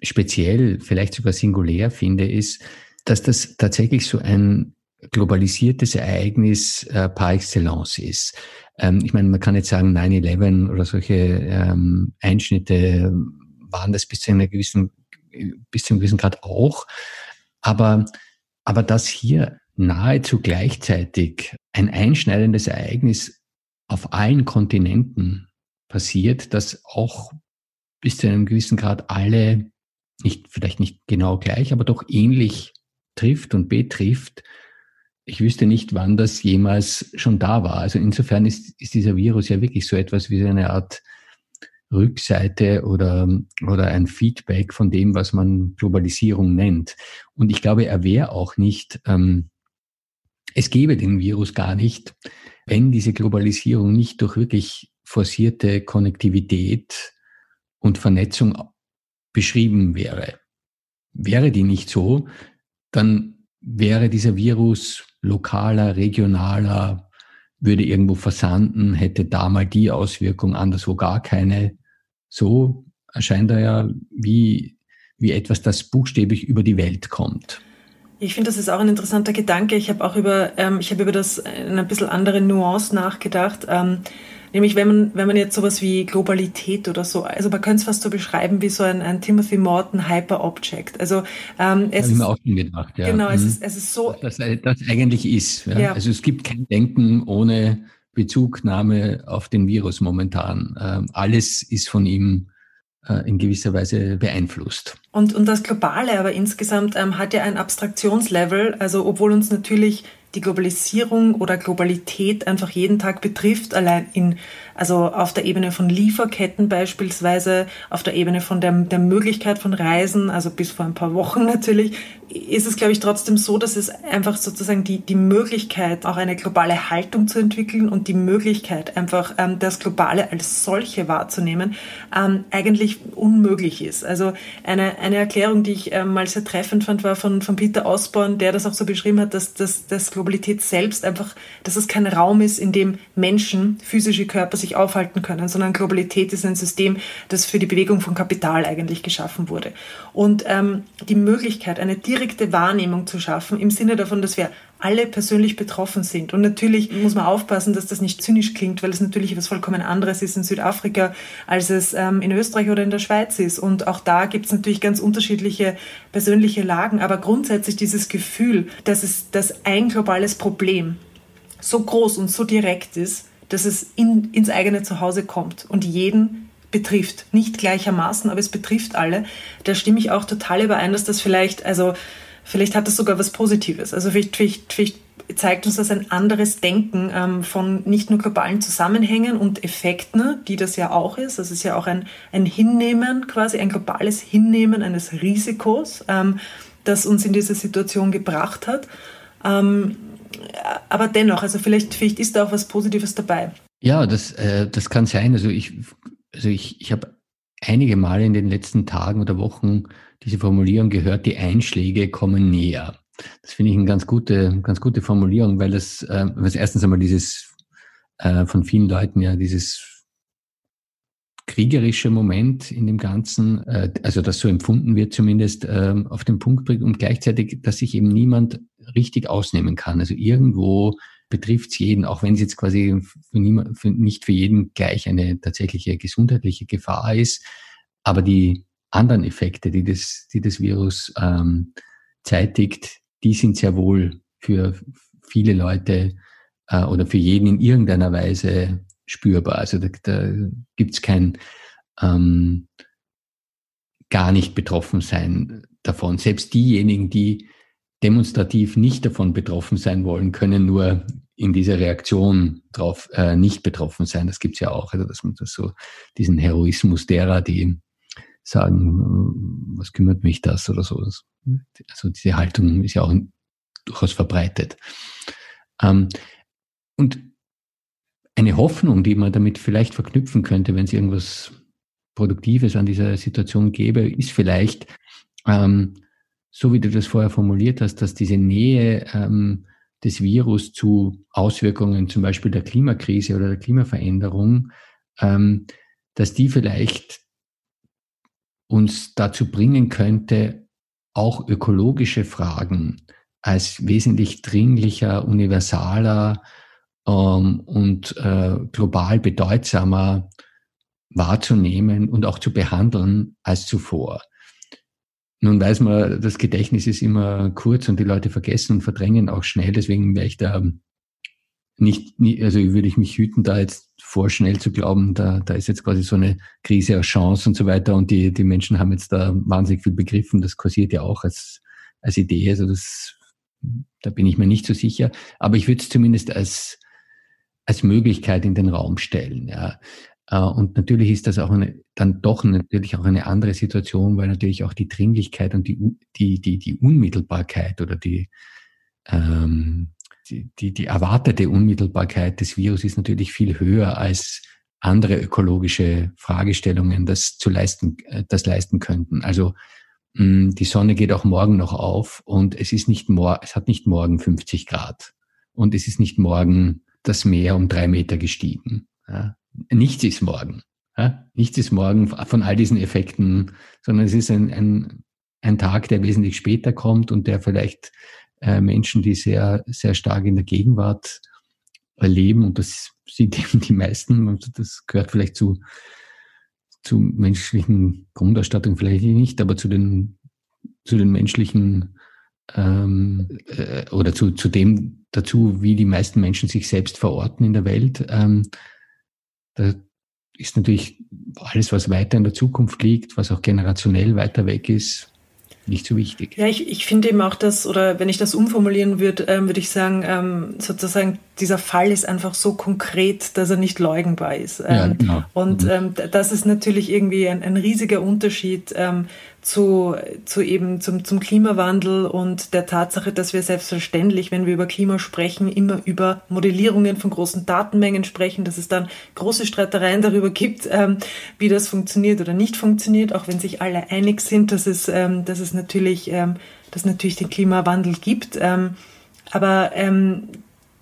B: speziell, vielleicht sogar singulär finde, ist, dass das tatsächlich so ein globalisiertes Ereignis äh, par excellence ist. Ähm, ich meine, man kann jetzt sagen, 9-11 oder solche ähm, Einschnitte waren das bis zu einer gewissen, bis zu einem gewissen Grad auch. Aber, aber dass hier nahezu gleichzeitig ein einschneidendes Ereignis auf allen Kontinenten passiert, das auch bis zu einem gewissen Grad alle, nicht, vielleicht nicht genau gleich, aber doch ähnlich trifft und betrifft. Ich wüsste nicht, wann das jemals schon da war. Also insofern ist, ist dieser Virus ja wirklich so etwas wie eine Art Rückseite oder, oder ein Feedback von dem, was man Globalisierung nennt. Und ich glaube, er wäre auch nicht, ähm, es gäbe den Virus gar nicht, wenn diese Globalisierung nicht durch wirklich forcierte Konnektivität und Vernetzung beschrieben wäre. Wäre die nicht so, dann wäre dieser Virus lokaler, regionaler, würde irgendwo versanden, hätte da mal die Auswirkung, anderswo gar keine. So erscheint er ja wie, wie etwas, das buchstäblich über die Welt kommt.
A: Ich finde, das ist auch ein interessanter Gedanke. Ich habe auch über, ähm, ich habe über das in ein bisschen andere Nuance nachgedacht. Ähm, nämlich, wenn man, wenn man jetzt sowas wie Globalität oder so, also man könnte es fast so beschreiben wie so ein, ein Timothy Morton Hyper Object. Also, ähm,
B: es habe ich mir auch schon gedacht, ja.
A: Genau, mhm. es, ist, es ist so.
B: Dass das eigentlich ist. Ja? ja? Also es gibt kein Denken ohne Bezugnahme auf den Virus momentan. Ähm, alles ist von ihm äh, in gewisser Weise beeinflusst.
A: Und, und das Globale aber insgesamt ähm, hat ja ein Abstraktionslevel, also obwohl uns natürlich die Globalisierung oder Globalität einfach jeden Tag betrifft, allein in, also auf der Ebene von Lieferketten beispielsweise, auf der Ebene von der, der Möglichkeit von Reisen, also bis vor ein paar Wochen natürlich, ist es, glaube ich, trotzdem so, dass es einfach sozusagen die, die Möglichkeit, auch eine globale Haltung zu entwickeln und die Möglichkeit, einfach ähm, das Globale als solche wahrzunehmen, ähm, eigentlich unmöglich ist. Also eine, eine Erklärung, die ich ähm, mal sehr treffend fand, war von, von Peter Osborne, der das auch so beschrieben hat, dass, dass, dass Globalität selbst einfach, dass es kein Raum ist, in dem Menschen, physische Körper sich aufhalten können, sondern Globalität ist ein System, das für die Bewegung von Kapital eigentlich geschaffen wurde. Und ähm, die Möglichkeit, eine direkte Wahrnehmung zu schaffen, im Sinne davon, dass wir alle persönlich betroffen sind. Und natürlich muss man aufpassen, dass das nicht zynisch klingt, weil es natürlich etwas vollkommen anderes ist in Südafrika, als es ähm, in Österreich oder in der Schweiz ist. Und auch da gibt es natürlich ganz unterschiedliche persönliche Lagen. Aber grundsätzlich dieses Gefühl, dass es dass ein globales Problem so groß und so direkt ist, dass es in, ins eigene Zuhause kommt und jeden betrifft. Nicht gleichermaßen, aber es betrifft alle. Da stimme ich auch total überein, dass das vielleicht, also vielleicht hat das sogar was Positives. Also vielleicht, vielleicht, vielleicht zeigt uns das ein anderes Denken ähm, von nicht nur globalen Zusammenhängen und Effekten, die das ja auch ist. Das ist ja auch ein, ein Hinnehmen, quasi ein globales Hinnehmen eines Risikos, ähm, das uns in diese Situation gebracht hat. Ähm, aber dennoch, also vielleicht, vielleicht ist da auch was Positives dabei.
B: Ja, das, äh, das kann sein. Also ich, also ich, ich habe einige Male in den letzten Tagen oder Wochen diese Formulierung gehört, die Einschläge kommen näher. Das finde ich eine ganz gute, ganz gute Formulierung, weil das, äh, was erstens einmal dieses äh, von vielen Leuten ja dieses kriegerische Moment in dem Ganzen, äh, also das so empfunden wird zumindest, äh, auf den Punkt bringt und gleichzeitig, dass sich eben niemand richtig ausnehmen kann. Also irgendwo betrifft es jeden, auch wenn es jetzt quasi für niemand, für, nicht für jeden gleich eine tatsächliche gesundheitliche Gefahr ist. Aber die anderen Effekte, die das, die das Virus ähm, zeitigt, die sind sehr wohl für viele Leute äh, oder für jeden in irgendeiner Weise spürbar. Also da, da gibt es kein ähm, gar nicht betroffen sein davon. Selbst diejenigen, die demonstrativ nicht davon betroffen sein wollen, können nur in dieser Reaktion drauf äh, nicht betroffen sein. Das gibt's ja auch, also dass man das so diesen Heroismus derer, die sagen, was kümmert mich das oder so. Also diese Haltung ist ja auch durchaus verbreitet. Ähm, und eine Hoffnung, die man damit vielleicht verknüpfen könnte, wenn es irgendwas Produktives an dieser Situation gäbe, ist vielleicht, ähm, so wie du das vorher formuliert hast, dass diese Nähe ähm, des Virus zu Auswirkungen zum Beispiel der Klimakrise oder der Klimaveränderung, ähm, dass die vielleicht uns dazu bringen könnte, auch ökologische Fragen als wesentlich dringlicher, universaler ähm, und äh, global bedeutsamer wahrzunehmen und auch zu behandeln als zuvor. Nun weiß man, das Gedächtnis ist immer kurz und die Leute vergessen und verdrängen auch schnell. Deswegen wäre ich da nicht, also würde ich mich hüten, da jetzt vorschnell zu glauben, da, da ist jetzt quasi so eine Krise als Chance und so weiter und die, die Menschen haben jetzt da wahnsinnig viel begriffen. Das kursiert ja auch als, als Idee. Also das, da bin ich mir nicht so sicher. Aber ich würde es zumindest als, als Möglichkeit in den Raum stellen. Ja. Äh, und natürlich ist das auch eine, dann doch natürlich auch eine andere Situation, weil natürlich auch die Dringlichkeit und die, die, die, die Unmittelbarkeit oder die, ähm, die, die, die erwartete Unmittelbarkeit des Virus ist natürlich viel höher als andere ökologische Fragestellungen das zu leisten, äh, das leisten könnten. Also die Sonne geht auch morgen noch auf und es ist nicht mor es hat nicht morgen 50 Grad und es ist nicht morgen das Meer um drei Meter gestiegen. Ja nichts ist morgen. Ja? Nichts ist morgen von all diesen Effekten, sondern es ist ein, ein, ein Tag, der wesentlich später kommt und der vielleicht äh, Menschen, die sehr, sehr stark in der Gegenwart erleben, und das sind eben die meisten, das gehört vielleicht zu, zu menschlichen Grundausstattung vielleicht nicht, aber zu den, zu den menschlichen ähm, äh, oder zu, zu dem dazu, wie die meisten Menschen sich selbst verorten in der Welt. Ähm, da ist natürlich alles, was weiter in der Zukunft liegt, was auch generationell weiter weg ist, nicht so wichtig.
A: Ja, ich, ich finde eben auch das, oder wenn ich das umformulieren würde, ähm, würde ich sagen, ähm, sozusagen, dieser Fall ist einfach so konkret, dass er nicht leugnbar ist. Ähm, ja, genau. Und mhm. ähm, das ist natürlich irgendwie ein, ein riesiger Unterschied ähm, zu, zu eben zum, zum Klimawandel und der Tatsache, dass wir selbstverständlich, wenn wir über Klima sprechen, immer über Modellierungen von großen Datenmengen sprechen, dass es dann große Streitereien darüber gibt, ähm, wie das funktioniert oder nicht funktioniert, auch wenn sich alle einig sind, dass es, ähm, dass es natürlich, ähm, dass natürlich den Klimawandel gibt. Ähm, aber ähm,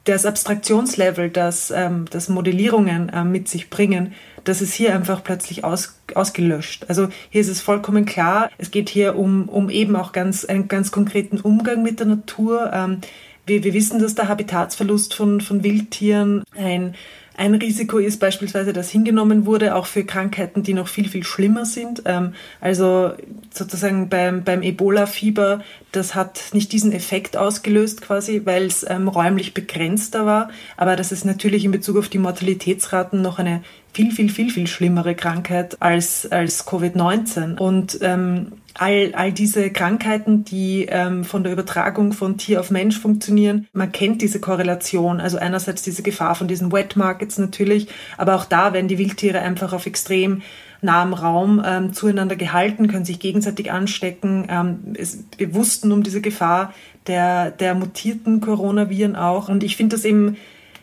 A: das Abstraktionslevel, das, ähm, das Modellierungen äh, mit sich bringen, das ist hier einfach plötzlich aus, ausgelöscht. Also hier ist es vollkommen klar, es geht hier um, um eben auch ganz, einen ganz konkreten Umgang mit der Natur. Ähm, wir, wir wissen, dass der Habitatsverlust von, von Wildtieren ein ein Risiko ist beispielsweise, dass hingenommen wurde, auch für Krankheiten, die noch viel, viel schlimmer sind. Ähm, also sozusagen beim, beim Ebola-Fieber, das hat nicht diesen Effekt ausgelöst quasi, weil es ähm, räumlich begrenzter war. Aber das ist natürlich in Bezug auf die Mortalitätsraten noch eine viel, viel, viel, viel schlimmere Krankheit als, als Covid-19. Und ähm, all, all diese Krankheiten, die ähm, von der Übertragung von Tier auf Mensch funktionieren. Man kennt diese Korrelation. Also einerseits diese Gefahr von diesen Wet Markets natürlich, aber auch da werden die Wildtiere einfach auf extrem nahem Raum ähm, zueinander gehalten, können sich gegenseitig anstecken. Ähm, es, wir wussten um diese Gefahr der, der mutierten Coronaviren auch. Und ich finde das eben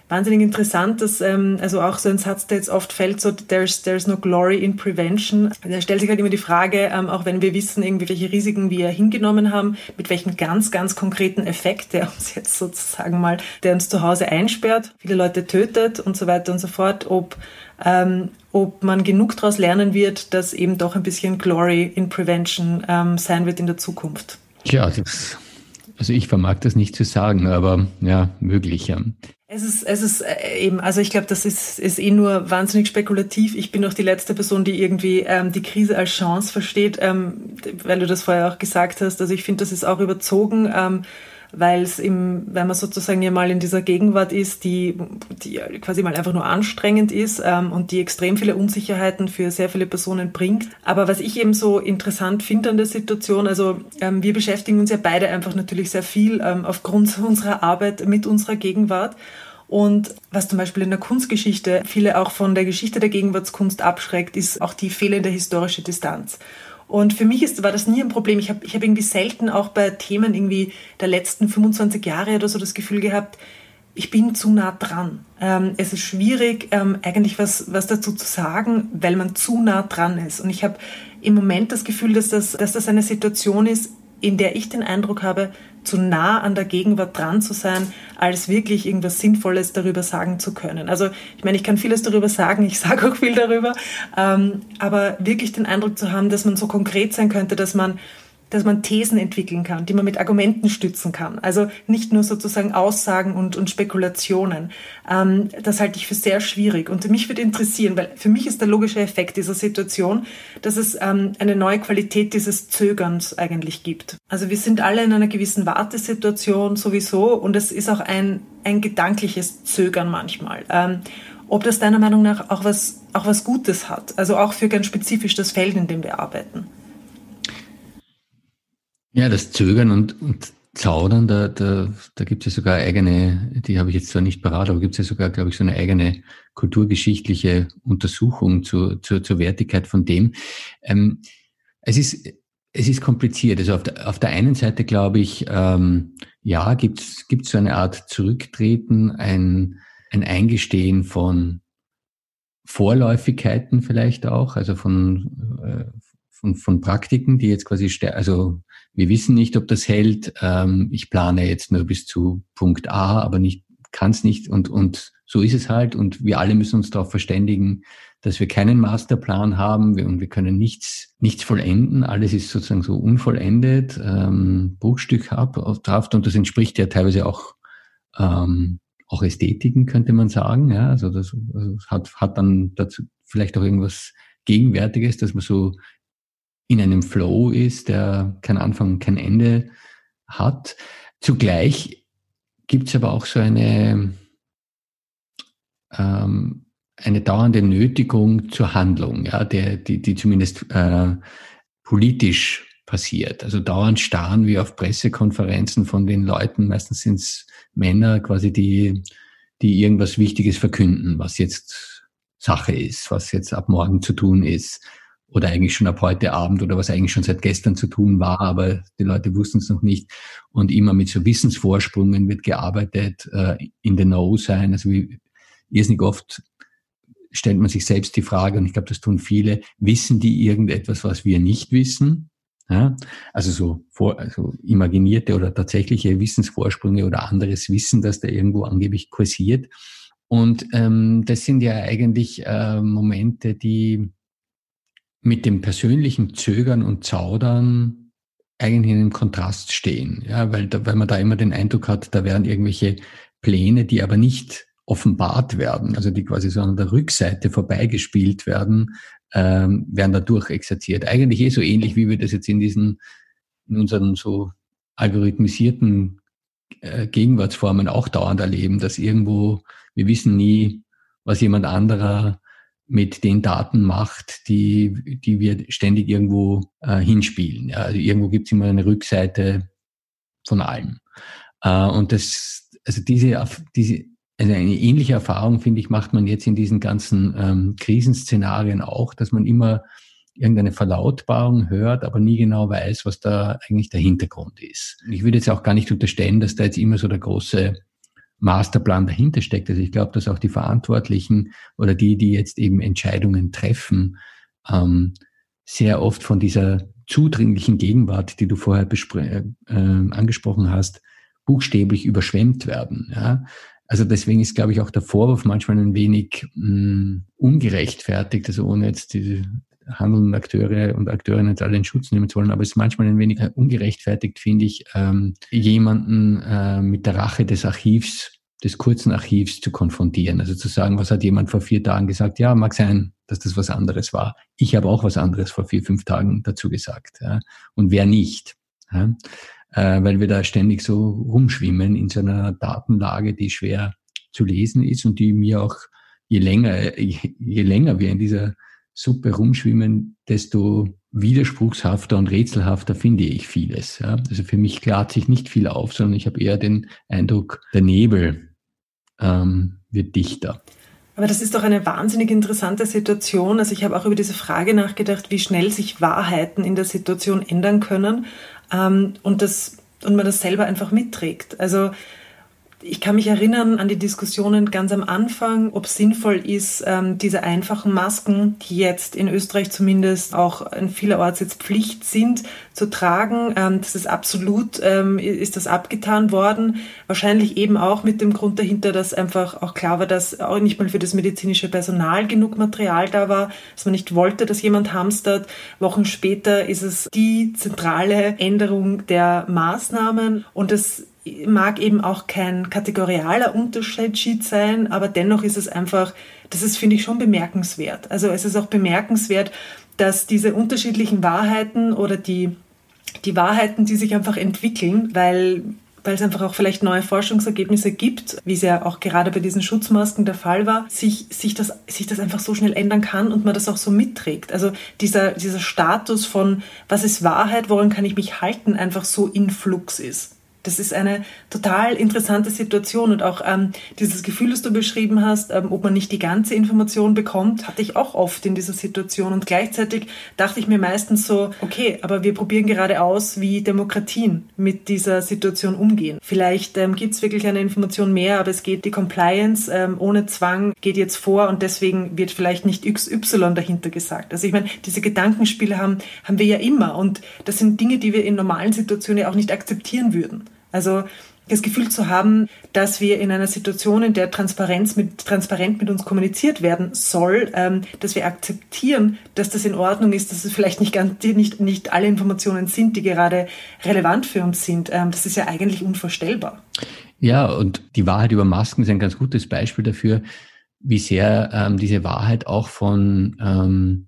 A: wahnsinnig interessant, dass ähm, also auch so ein Satz, der jetzt oft fällt, so there's, there's no glory in prevention. Da stellt sich halt immer die Frage, ähm, auch wenn wir wissen, irgendwie welche Risiken wir hingenommen haben, mit welchem ganz, ganz konkreten Effekt, der uns jetzt sozusagen mal, der uns zu Hause einsperrt, viele Leute tötet und so weiter und so fort, ob ähm, ob man genug daraus lernen wird, dass eben doch ein bisschen Glory in Prevention ähm, sein wird in der Zukunft.
B: Ja, das, also ich vermag das nicht zu sagen, aber ja, möglich. Ja.
A: Es ist, es ist äh, eben, also ich glaube, das ist, ist eh nur wahnsinnig spekulativ. Ich bin doch die letzte Person, die irgendwie ähm, die Krise als Chance versteht, ähm, weil du das vorher auch gesagt hast. Also ich finde, das ist auch überzogen. Ähm, weil es im, wenn man sozusagen ja mal in dieser Gegenwart ist, die, die quasi mal einfach nur anstrengend ist ähm, und die extrem viele Unsicherheiten für sehr viele Personen bringt. Aber was ich eben so interessant finde an der Situation, also ähm, wir beschäftigen uns ja beide einfach natürlich sehr viel ähm, aufgrund unserer Arbeit mit unserer Gegenwart. Und was zum Beispiel in der Kunstgeschichte viele auch von der Geschichte der Gegenwartskunst abschreckt, ist auch die fehlende historische Distanz. Und für mich ist, war das nie ein Problem. Ich habe ich hab irgendwie selten auch bei Themen irgendwie der letzten 25 Jahre oder so das Gefühl gehabt, ich bin zu nah dran. Ähm, es ist schwierig, ähm, eigentlich was, was dazu zu sagen, weil man zu nah dran ist. Und ich habe im Moment das Gefühl, dass das, dass das eine Situation ist, in der ich den Eindruck habe, zu nah an der Gegenwart dran zu sein, als wirklich irgendwas Sinnvolles darüber sagen zu können. Also ich meine, ich kann vieles darüber sagen, ich sage auch viel darüber, ähm, aber wirklich den Eindruck zu haben, dass man so konkret sein könnte, dass man dass man Thesen entwickeln kann, die man mit Argumenten stützen kann. Also nicht nur sozusagen Aussagen und, und Spekulationen. Ähm, das halte ich für sehr schwierig. Und mich würde interessieren, weil für mich ist der logische Effekt dieser Situation, dass es ähm, eine neue Qualität dieses Zögerns eigentlich gibt. Also wir sind alle in einer gewissen Wartesituation sowieso und es ist auch ein, ein gedankliches Zögern manchmal. Ähm, ob das deiner Meinung nach auch was, auch was Gutes hat, also auch für ganz spezifisch das Feld, in dem wir arbeiten.
B: Ja, das Zögern und, und Zaudern, da, da, da gibt es ja sogar eigene, die habe ich jetzt zwar nicht parat, aber gibt es ja sogar, glaube ich, so eine eigene kulturgeschichtliche Untersuchung zu, zu, zur Wertigkeit von dem. Ähm, es ist es ist kompliziert. Also auf der, auf der einen Seite glaube ich, ähm, ja, gibt es so eine Art Zurücktreten, ein, ein Eingestehen von Vorläufigkeiten vielleicht auch, also von, äh, von, von Praktiken, die jetzt quasi, also wir wissen nicht, ob das hält. Ähm, ich plane jetzt nur bis zu Punkt A, aber nicht, kann es nicht. Und, und so ist es halt. Und wir alle müssen uns darauf verständigen, dass wir keinen Masterplan haben und wir können nichts, nichts vollenden. Alles ist sozusagen so unvollendet, ähm, Bruchstückhaft und das entspricht ja teilweise auch, ähm, auch Ästhetiken, könnte man sagen. Ja, also das, also hat, hat dann dazu vielleicht auch irgendwas Gegenwärtiges, dass man so in einem Flow ist, der kein Anfang, kein Ende hat. Zugleich gibt es aber auch so eine, ähm, eine dauernde Nötigung zur Handlung, ja, der, die, die zumindest äh, politisch passiert. Also dauernd starren wir auf Pressekonferenzen von den Leuten, meistens sind es Männer quasi, die, die irgendwas Wichtiges verkünden, was jetzt Sache ist, was jetzt ab morgen zu tun ist oder eigentlich schon ab heute Abend oder was eigentlich schon seit gestern zu tun war, aber die Leute wussten es noch nicht. Und immer mit so Wissensvorsprungen wird gearbeitet, äh, in the know sein. Also wie irrsinnig oft stellt man sich selbst die Frage, und ich glaube, das tun viele, wissen die irgendetwas, was wir nicht wissen? Ja, also so vor, also imaginierte oder tatsächliche Wissensvorsprünge oder anderes Wissen, das da irgendwo angeblich kursiert. Und ähm, das sind ja eigentlich äh, Momente, die mit dem persönlichen Zögern und Zaudern eigentlich in einem Kontrast stehen. Ja, weil, da, weil man da immer den Eindruck hat, da werden irgendwelche Pläne, die aber nicht offenbart werden, also die quasi so an der Rückseite vorbeigespielt werden, ähm, werden dadurch exerziert. Eigentlich eh so ähnlich, wie wir das jetzt in diesen, in unseren so algorithmisierten äh, Gegenwartsformen auch dauernd erleben, dass irgendwo, wir wissen nie, was jemand anderer mit den Daten macht, die, die wir ständig irgendwo äh, hinspielen. Ja, also irgendwo gibt es immer eine Rückseite von allem. Äh, und das, also diese, diese, also eine ähnliche Erfahrung, finde ich, macht man jetzt in diesen ganzen ähm, Krisenszenarien auch, dass man immer irgendeine Verlautbarung hört, aber nie genau weiß, was da eigentlich der Hintergrund ist. Ich würde jetzt auch gar nicht unterstellen, dass da jetzt immer so der große Masterplan dahinter steckt. Also ich glaube, dass auch die Verantwortlichen oder die, die jetzt eben Entscheidungen treffen, ähm, sehr oft von dieser zudringlichen Gegenwart, die du vorher äh, angesprochen hast, buchstäblich überschwemmt werden. Ja? Also deswegen ist, glaube ich, auch der Vorwurf manchmal ein wenig mh, mm, ungerechtfertigt, also ohne jetzt die handelnden Akteure und Akteurinnen jetzt alle in Schutz nehmen zu wollen, aber es ist manchmal ein wenig ungerechtfertigt, finde ich, ähm, jemanden äh, mit der Rache des Archivs des kurzen Archivs zu konfrontieren. Also zu sagen, was hat jemand vor vier Tagen gesagt? Ja, mag sein, dass das was anderes war. Ich habe auch was anderes vor vier, fünf Tagen dazu gesagt. Ja. Und wer nicht? Ja. Äh, weil wir da ständig so rumschwimmen in so einer Datenlage, die schwer zu lesen ist und die mir auch, je länger, je, je länger wir in dieser Suppe rumschwimmen, desto widerspruchshafter und rätselhafter finde ich vieles. Ja. Also für mich klart sich nicht viel auf, sondern ich habe eher den Eindruck, der Nebel ähm, wird dichter.
A: Aber das ist doch eine wahnsinnig interessante Situation. Also ich habe auch über diese Frage nachgedacht, wie schnell sich Wahrheiten in der Situation ändern können ähm, und, das, und man das selber einfach mitträgt. Also ich kann mich erinnern an die Diskussionen ganz am Anfang, ob es sinnvoll ist, ähm, diese einfachen Masken, die jetzt in Österreich zumindest auch in vielerorts jetzt Pflicht sind, zu tragen. Ähm, das ist absolut, ähm, ist das abgetan worden. Wahrscheinlich eben auch mit dem Grund dahinter, dass einfach auch klar war, dass auch nicht mal für das medizinische Personal genug Material da war, dass man nicht wollte, dass jemand hamstert. Wochen später ist es die zentrale Änderung der Maßnahmen und das mag eben auch kein kategorialer Unterschied sein, aber dennoch ist es einfach, das ist, finde ich, schon bemerkenswert. Also es ist auch bemerkenswert, dass diese unterschiedlichen Wahrheiten oder die, die Wahrheiten, die sich einfach entwickeln, weil weil es einfach auch vielleicht neue Forschungsergebnisse gibt, wie es ja auch gerade bei diesen Schutzmasken der Fall war, sich, sich, das, sich das einfach so schnell ändern kann und man das auch so mitträgt. Also dieser, dieser Status von, was ist Wahrheit, woran kann ich mich halten, einfach so in Flux ist. Das ist eine total interessante Situation und auch ähm, dieses Gefühl, das du beschrieben hast, ähm, ob man nicht die ganze Information bekommt, hatte ich auch oft in dieser Situation und gleichzeitig dachte ich mir meistens so, okay, aber wir probieren gerade aus, wie Demokratien mit dieser Situation umgehen. Vielleicht ähm, gibt es wirklich eine Information mehr, aber es geht die Compliance ähm, ohne Zwang geht jetzt vor und deswegen wird vielleicht nicht XY dahinter gesagt. Also ich meine, diese Gedankenspiele haben, haben wir ja immer und das sind Dinge, die wir in normalen Situationen ja auch nicht akzeptieren würden. Also das Gefühl zu haben, dass wir in einer Situation, in der Transparenz mit, transparent mit uns kommuniziert werden soll, ähm, dass wir akzeptieren, dass das in Ordnung ist, dass es vielleicht nicht, ganz, nicht, nicht alle Informationen sind, die gerade relevant für uns sind. Ähm, das ist ja eigentlich unvorstellbar.
B: Ja, und die Wahrheit über Masken ist ein ganz gutes Beispiel dafür, wie sehr ähm, diese Wahrheit auch von ähm,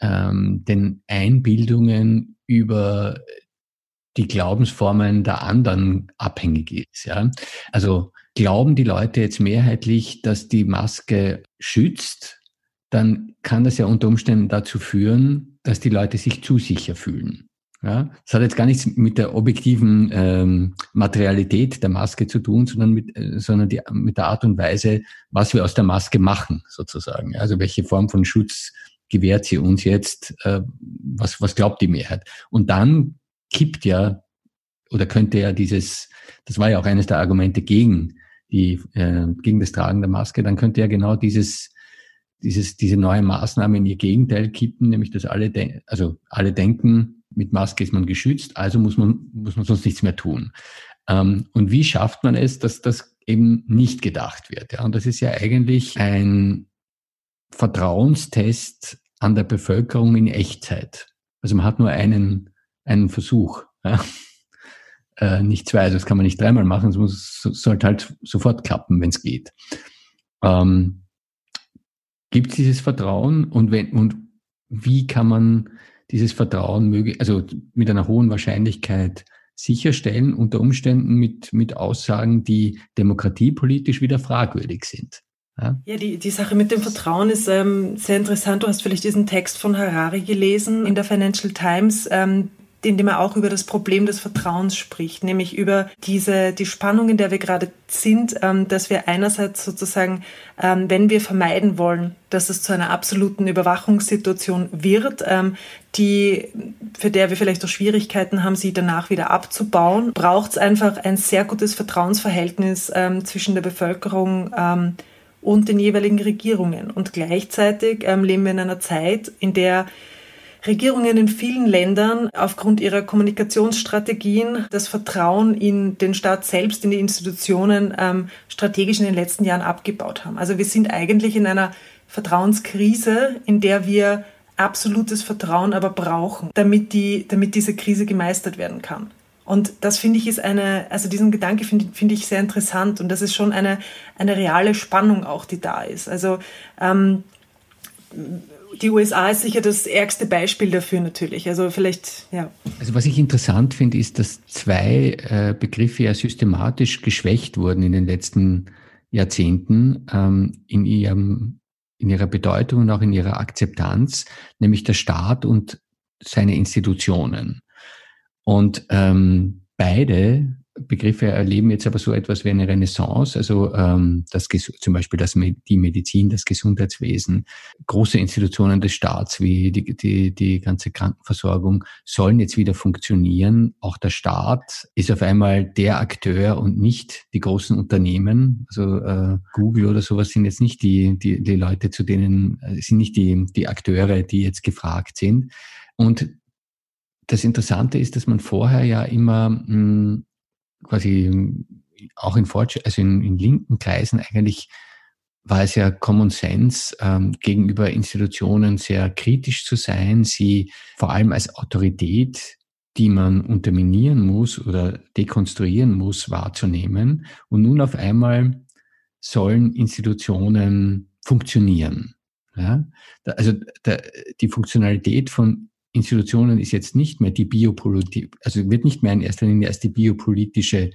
B: ähm, den Einbildungen über die Glaubensformen der anderen abhängig ist. Ja? Also glauben die Leute jetzt mehrheitlich, dass die Maske schützt, dann kann das ja unter Umständen dazu führen, dass die Leute sich zu sicher fühlen. Ja, das hat jetzt gar nichts mit der objektiven ähm, Materialität der Maske zu tun, sondern mit, äh, sondern die, mit der Art und Weise, was wir aus der Maske machen, sozusagen. Also welche Form von Schutz gewährt sie uns jetzt? Äh, was, was glaubt die Mehrheit? Und dann kippt ja oder könnte ja dieses, das war ja auch eines der Argumente gegen die, äh, gegen das Tragen der Maske, dann könnte ja genau dieses, dieses, diese neue Maßnahme in ihr Gegenteil kippen, nämlich dass alle, also alle denken, mit Maske ist man geschützt, also muss man, muss man sonst nichts mehr tun. Ähm, und wie schafft man es, dass das eben nicht gedacht wird? Ja? Und das ist ja eigentlich ein Vertrauenstest an der Bevölkerung in Echtzeit. Also man hat nur einen einen Versuch. Ja? Äh, nicht zwei, also das kann man nicht dreimal machen, es muss, sollte halt sofort klappen, wenn es geht. Ähm, Gibt es dieses Vertrauen und wenn und wie kann man dieses Vertrauen möglich, also mit einer hohen Wahrscheinlichkeit sicherstellen, unter Umständen mit, mit Aussagen, die demokratiepolitisch wieder fragwürdig sind?
A: Ja, ja die, die Sache mit dem Vertrauen ist ähm, sehr interessant. Du hast vielleicht diesen Text von Harari gelesen in der Financial Times. Ähm, in dem er auch über das Problem des Vertrauens spricht, nämlich über diese, die Spannung, in der wir gerade sind, ähm, dass wir einerseits sozusagen, ähm, wenn wir vermeiden wollen, dass es zu einer absoluten Überwachungssituation wird, ähm, die, für der wir vielleicht auch Schwierigkeiten haben, sie danach wieder abzubauen, braucht es einfach ein sehr gutes Vertrauensverhältnis zwischen der Bevölkerung und den jeweiligen Regierungen. Und gleichzeitig leben wir in einer Zeit, in der Regierungen in vielen Ländern aufgrund ihrer Kommunikationsstrategien das Vertrauen in den Staat selbst, in die Institutionen ähm, strategisch in den letzten Jahren abgebaut haben. Also wir sind eigentlich in einer Vertrauenskrise, in der wir absolutes Vertrauen aber brauchen, damit, die, damit diese Krise gemeistert werden kann. Und das finde ich ist eine, also diesen Gedanke finde find ich sehr interessant und das ist schon eine, eine reale Spannung auch, die da ist. Also ähm, die USA ist sicher das ärgste Beispiel dafür natürlich. Also vielleicht, ja.
B: Also was ich interessant finde, ist, dass zwei äh, Begriffe ja systematisch geschwächt wurden in den letzten Jahrzehnten ähm, in ihrem in ihrer Bedeutung und auch in ihrer Akzeptanz, nämlich der Staat und seine Institutionen. Und ähm, beide Begriffe erleben jetzt aber so etwas wie eine Renaissance, also ähm, das, zum Beispiel das, die Medizin, das Gesundheitswesen, große Institutionen des Staats wie die, die, die ganze Krankenversorgung sollen jetzt wieder funktionieren. Auch der Staat ist auf einmal der Akteur und nicht die großen Unternehmen. Also äh, Google oder sowas sind jetzt nicht die, die, die Leute, zu denen äh, sind nicht die, die Akteure, die jetzt gefragt sind. Und das Interessante ist, dass man vorher ja immer mh, hm, quasi auch in, Fortsch also in, in linken Kreisen eigentlich war es ja Common Sense, ähm, gegenüber Institutionen sehr kritisch zu sein, sie vor allem als Autorität, die man unterminieren muss oder dekonstruieren muss, wahrzunehmen. Und nun auf einmal sollen Institutionen funktionieren. Ja? Also der, die Funktionalität von Institutionen ist jetzt nicht mehr die biopolitische, also wird nicht mehr in erster Linie als die biopolitische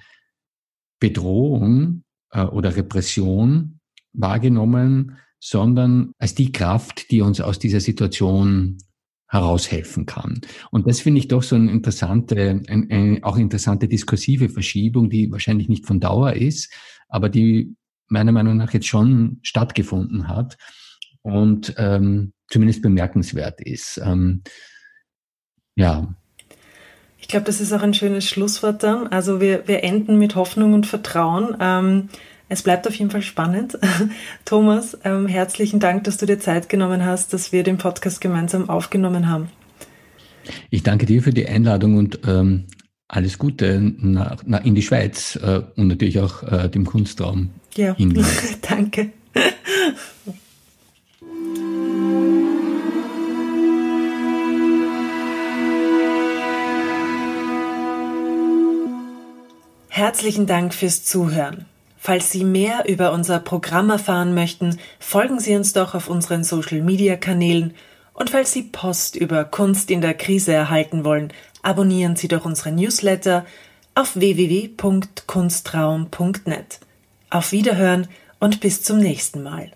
B: Bedrohung äh, oder Repression wahrgenommen, sondern als die Kraft, die uns aus dieser Situation heraushelfen kann. Und das finde ich doch so eine interessante, eine, eine, auch interessante diskursive Verschiebung, die wahrscheinlich nicht von Dauer ist, aber die meiner Meinung nach jetzt schon stattgefunden hat und ähm, zumindest bemerkenswert ist. Ähm, ja.
A: Ich glaube, das ist auch ein schönes Schlusswort dann. Also wir, wir enden mit Hoffnung und Vertrauen. Ähm, es bleibt auf jeden Fall spannend. Thomas, ähm, herzlichen Dank, dass du dir Zeit genommen hast, dass wir den Podcast gemeinsam aufgenommen haben.
B: Ich danke dir für die Einladung und ähm, alles Gute nach, nach, in die Schweiz äh, und natürlich auch äh, dem Kunstraum.
A: Ja, danke. Herzlichen Dank fürs Zuhören. Falls Sie mehr über unser Programm erfahren möchten, folgen Sie uns doch auf unseren Social-Media-Kanälen und falls Sie Post über Kunst in der Krise erhalten wollen, abonnieren Sie doch unseren Newsletter auf www.kunstraum.net. Auf Wiederhören und bis zum nächsten Mal.